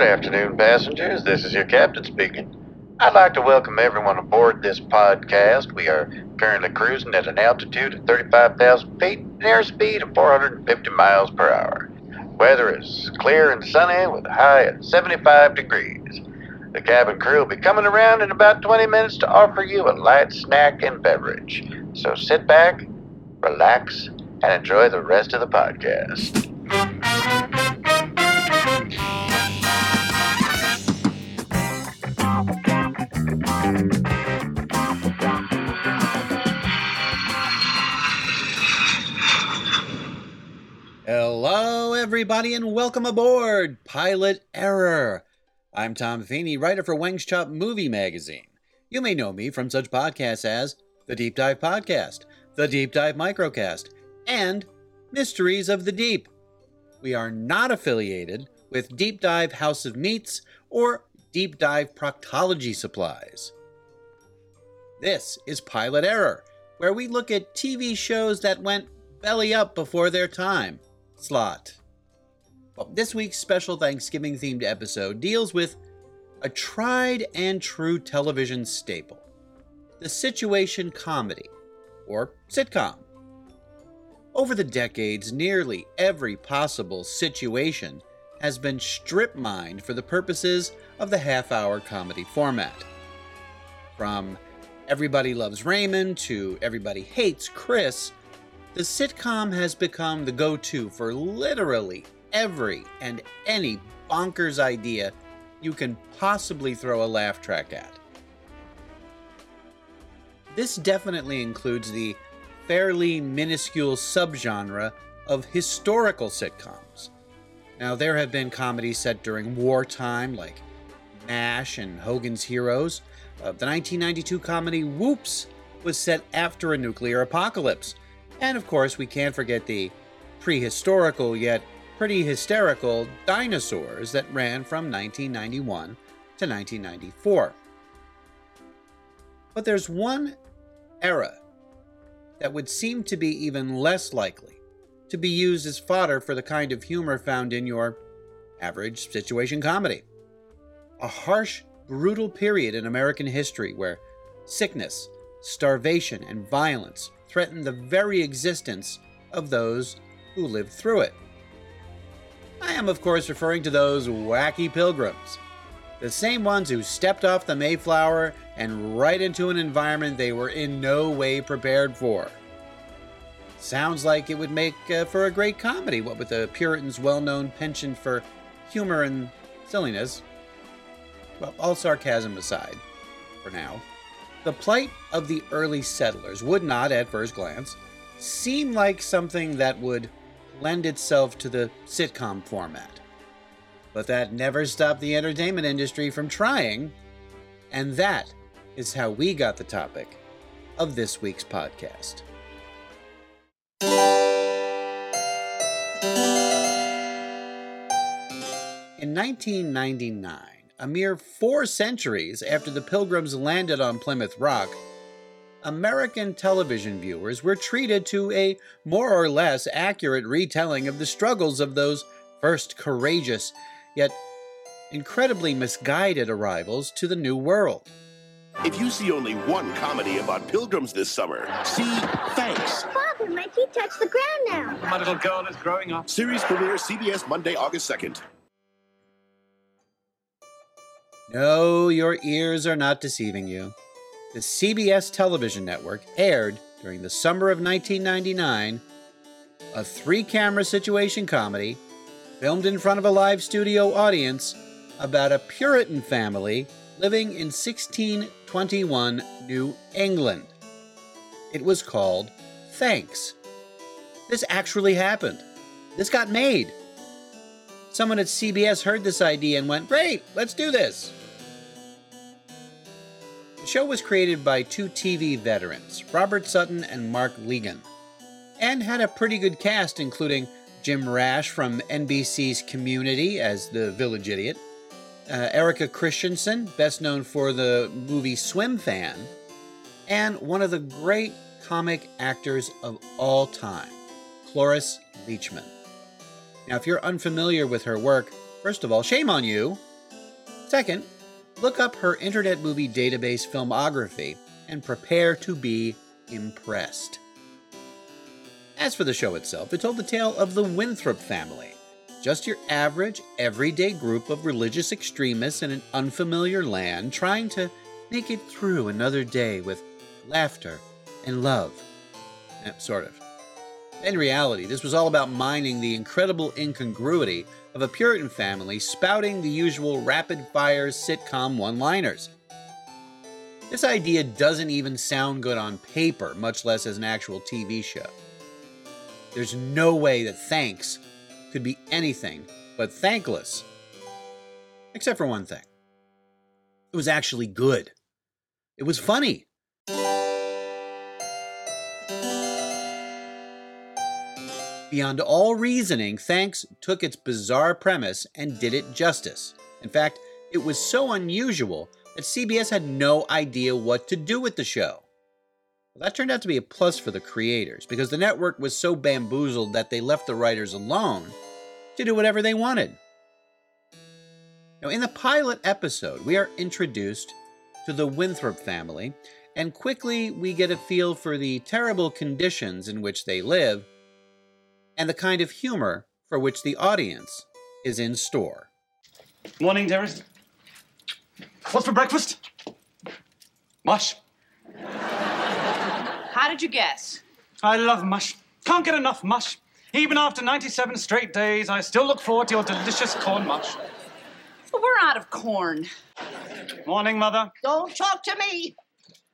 Good afternoon, passengers. This is your captain speaking. I'd like to welcome everyone aboard this podcast. We are currently cruising at an altitude of 35,000 feet and airspeed of 450 miles per hour. Weather is clear and sunny with a high of 75 degrees. The cabin crew will be coming around in about 20 minutes to offer you a light snack and beverage. So sit back, relax, and enjoy the rest of the podcast. Everybody, and welcome aboard Pilot Error. I'm Tom Feeney, writer for Wang's Chop Movie Magazine. You may know me from such podcasts as The Deep Dive Podcast, The Deep Dive Microcast, and Mysteries of the Deep. We are not affiliated with Deep Dive House of Meats or Deep Dive Proctology Supplies. This is Pilot Error, where we look at TV shows that went belly up before their time. Slot. This week's special Thanksgiving themed episode deals with a tried and true television staple the situation comedy, or sitcom. Over the decades, nearly every possible situation has been strip mined for the purposes of the half hour comedy format. From Everybody Loves Raymond to Everybody Hates Chris, the sitcom has become the go to for literally every and any bonkers idea you can possibly throw a laugh track at. This definitely includes the fairly minuscule subgenre of historical sitcoms. Now, there have been comedies set during wartime, like MASH and Hogan's Heroes. Uh, the 1992 comedy Woops was set after a nuclear apocalypse. And of course, we can't forget the prehistorical yet pretty hysterical dinosaurs that ran from 1991 to 1994. But there's one era that would seem to be even less likely to be used as fodder for the kind of humor found in your average situation comedy. A harsh, brutal period in American history where sickness, starvation, and violence threatened the very existence of those who lived through it. I am, of course, referring to those wacky pilgrims. The same ones who stepped off the Mayflower and right into an environment they were in no way prepared for. Sounds like it would make uh, for a great comedy, what with the Puritans' well known penchant for humor and silliness. Well, all sarcasm aside, for now, the plight of the early settlers would not, at first glance, seem like something that would lend itself to the sitcom format. But that never stopped the entertainment industry from trying, and that is how we got the topic of this week's podcast. In 1999, a mere four centuries after the Pilgrims landed on Plymouth Rock, American television viewers were treated to a more or less accurate retelling of the struggles of those first courageous, yet incredibly misguided arrivals to the New World. If you see only one comedy about pilgrims this summer, see Thanks. Father, my feet touch the ground now. My little girl is growing up. Series premiere CBS Monday, August 2nd. No, your ears are not deceiving you. The CBS television network aired during the summer of 1999 a three camera situation comedy filmed in front of a live studio audience about a Puritan family living in 1621 New England. It was called Thanks. This actually happened. This got made. Someone at CBS heard this idea and went, Great, let's do this. The show was created by two TV veterans, Robert Sutton and Mark Legan, and had a pretty good cast, including Jim Rash from NBC's Community as the village idiot, uh, Erika Christensen, best known for the movie Swimfan, and one of the great comic actors of all time, Cloris Leachman. Now, if you're unfamiliar with her work, first of all, shame on you. Second, look up her Internet Movie Database filmography and prepare to be impressed. As for the show itself, it told the tale of the Winthrop family, just your average, everyday group of religious extremists in an unfamiliar land trying to make it through another day with laughter and love. Eh, sort of. In reality, this was all about mining the incredible incongruity of a Puritan family spouting the usual rapid fire sitcom one liners. This idea doesn't even sound good on paper, much less as an actual TV show. There's no way that thanks could be anything but thankless. Except for one thing it was actually good, it was funny. Beyond all reasoning, Thanks took its bizarre premise and did it justice. In fact, it was so unusual that CBS had no idea what to do with the show. Well, that turned out to be a plus for the creators because the network was so bamboozled that they left the writers alone to do whatever they wanted. Now, in the pilot episode, we are introduced to the Winthrop family, and quickly we get a feel for the terrible conditions in which they live and the kind of humor for which the audience is in store. Morning, dearest. What's for breakfast? Mush. How did you guess? I love mush. Can't get enough mush. Even after 97 straight days, I still look forward to your delicious corn mush. Well, we're out of corn. Morning, Mother. Don't talk to me.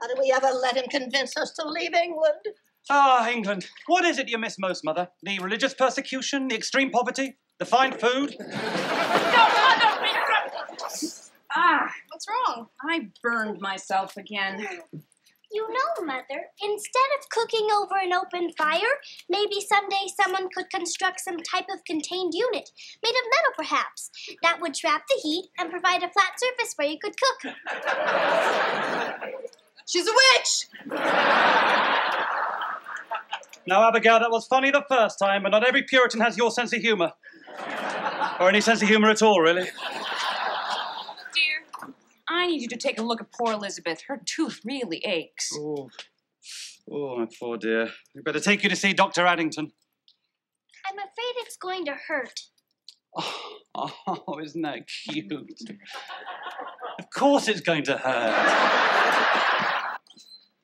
How did we ever let him convince us to leave England? Ah, England. What is it you miss most, Mother? The religious persecution, the extreme poverty, the fine food? Oh mother. Ah, what's wrong? I burned myself again. You know, Mother, instead of cooking over an open fire, maybe someday someone could construct some type of contained unit, made of metal perhaps, that would trap the heat and provide a flat surface where you could cook. She's a witch! Now, Abigail, that was funny the first time, but not every Puritan has your sense of humor. Or any sense of humor at all, really. Dear, I need you to take a look at poor Elizabeth. Her tooth really aches. Oh, oh, my poor dear. We better take you to see Dr. Addington. I'm afraid it's going to hurt. Oh, oh, isn't that cute? Of course it's going to hurt.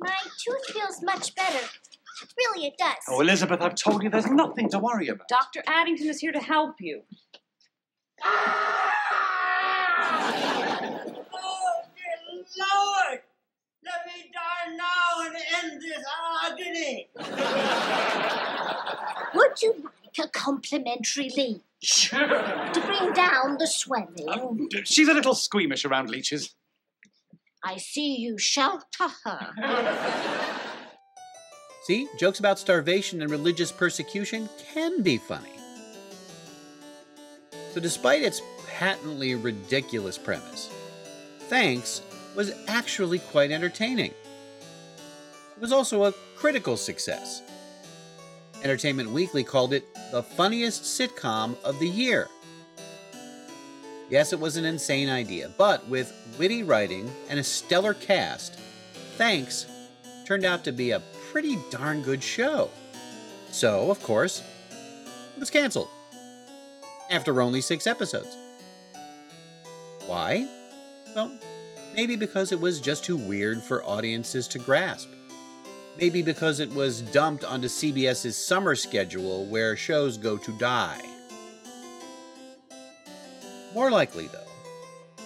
My tooth feels much better. Really, it does. Oh, Elizabeth, I've told you there's nothing to worry about. Dr. Addington is here to help you. Oh, dear Lord! Let me die now and end this agony! Would you like a complimentary leech to bring down the swelling? Um, she's a little squeamish around leeches. I see you shelter her. See, jokes about starvation and religious persecution can be funny. So, despite its patently ridiculous premise, Thanks was actually quite entertaining. It was also a critical success. Entertainment Weekly called it the funniest sitcom of the year. Yes, it was an insane idea, but with witty writing and a stellar cast, Thanks turned out to be a pretty darn good show. So, of course, it was canceled after only six episodes. Why? Well, maybe because it was just too weird for audiences to grasp. Maybe because it was dumped onto CBS's summer schedule where shows go to die. More likely, though,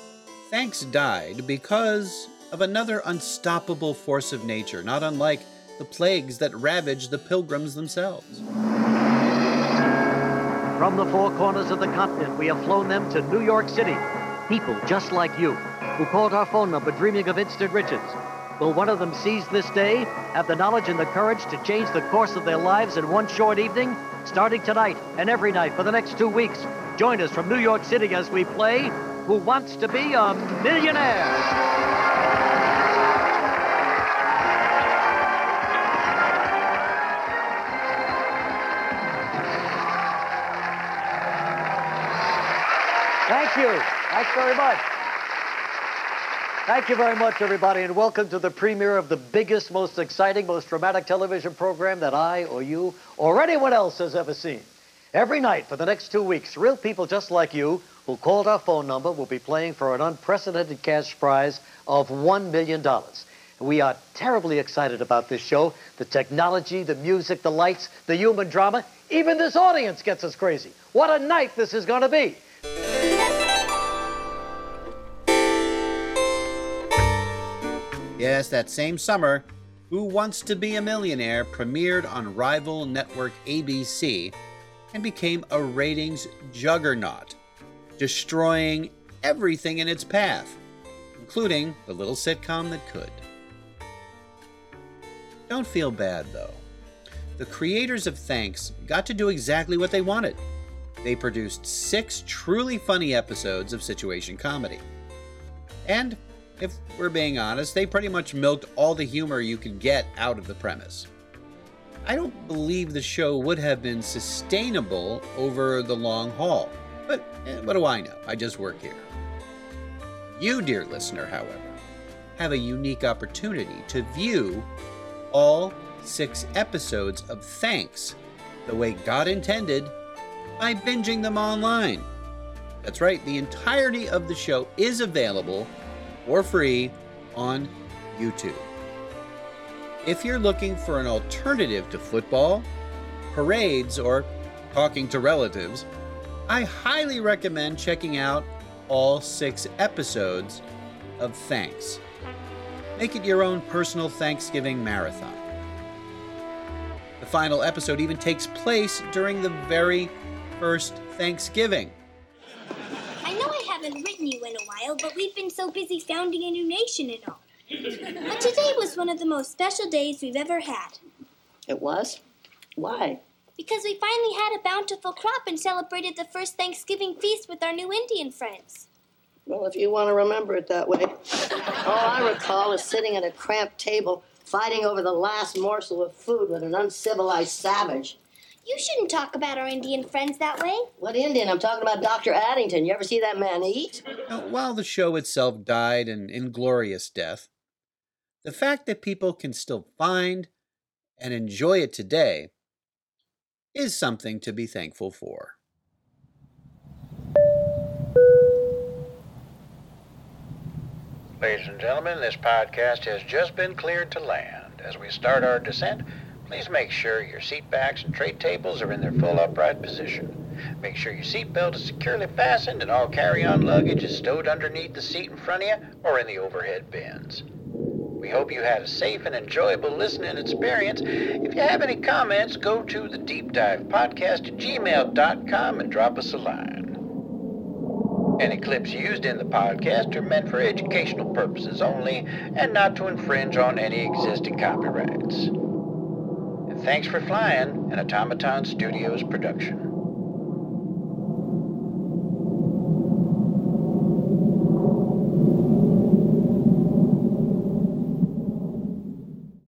Thanks died because of another unstoppable force of nature, not unlike the plagues that ravaged the pilgrims themselves. From the four corners of the continent, we have flown them to New York City. People just like you, who called our phone number dreaming of instant riches. Will one of them seize this day, have the knowledge and the courage to change the course of their lives in one short evening? Starting tonight and every night for the next two weeks, join us from New York City as we play Who Wants to Be a Millionaire? Thank you. Thanks very much. Thank you very much, everybody, and welcome to the premiere of the biggest, most exciting, most dramatic television program that I or you or anyone else has ever seen. Every night for the next two weeks, real people just like you who called our phone number will be playing for an unprecedented cash prize of $1 million. We are terribly excited about this show. The technology, the music, the lights, the human drama, even this audience gets us crazy. What a night this is going to be. Yes, that same summer, Who Wants to Be a Millionaire premiered on rival network ABC and became a ratings juggernaut, destroying everything in its path, including the little sitcom that could. Don't feel bad, though. The creators of Thanks got to do exactly what they wanted. They produced six truly funny episodes of situation comedy. And if we're being honest, they pretty much milked all the humor you could get out of the premise. I don't believe the show would have been sustainable over the long haul, but eh, what do I know? I just work here. You, dear listener, however, have a unique opportunity to view all six episodes of Thanks the way God intended by binging them online. That's right, the entirety of the show is available for free on YouTube. If you're looking for an alternative to football, parades, or talking to relatives, I highly recommend checking out all six episodes of Thanks. Make it your own personal Thanksgiving marathon. The final episode even takes place during the very first Thanksgiving. I know I haven't written you in a while, but we've been so busy founding a new nation and all. But today was one of the most special days we've ever had. It was? Why? Because we finally had a bountiful crop and celebrated the first Thanksgiving feast with our new Indian friends. Well, if you want to remember it that way. All I recall is sitting at a cramped table fighting over the last morsel of food with an uncivilized savage. You shouldn't talk about our Indian friends that way. What Indian? I'm talking about Dr. Addington. You ever see that man eat? Now, while the show itself died an inglorious death, the fact that people can still find and enjoy it today is something to be thankful for. Ladies and gentlemen, this podcast has just been cleared to land. As we start our descent, please make sure your seat backs and tray tables are in their full upright position. Make sure your seatbelt is securely fastened and all carry-on luggage is stowed underneath the seat in front of you or in the overhead bins. We hope you had a safe and enjoyable listening experience. If you have any comments, go to the Deep Dive Podcast at gmail.com and drop us a line. Any clips used in the podcast are meant for educational purposes only and not to infringe on any existing copyrights. Thanks for flying, an Automaton Studios production.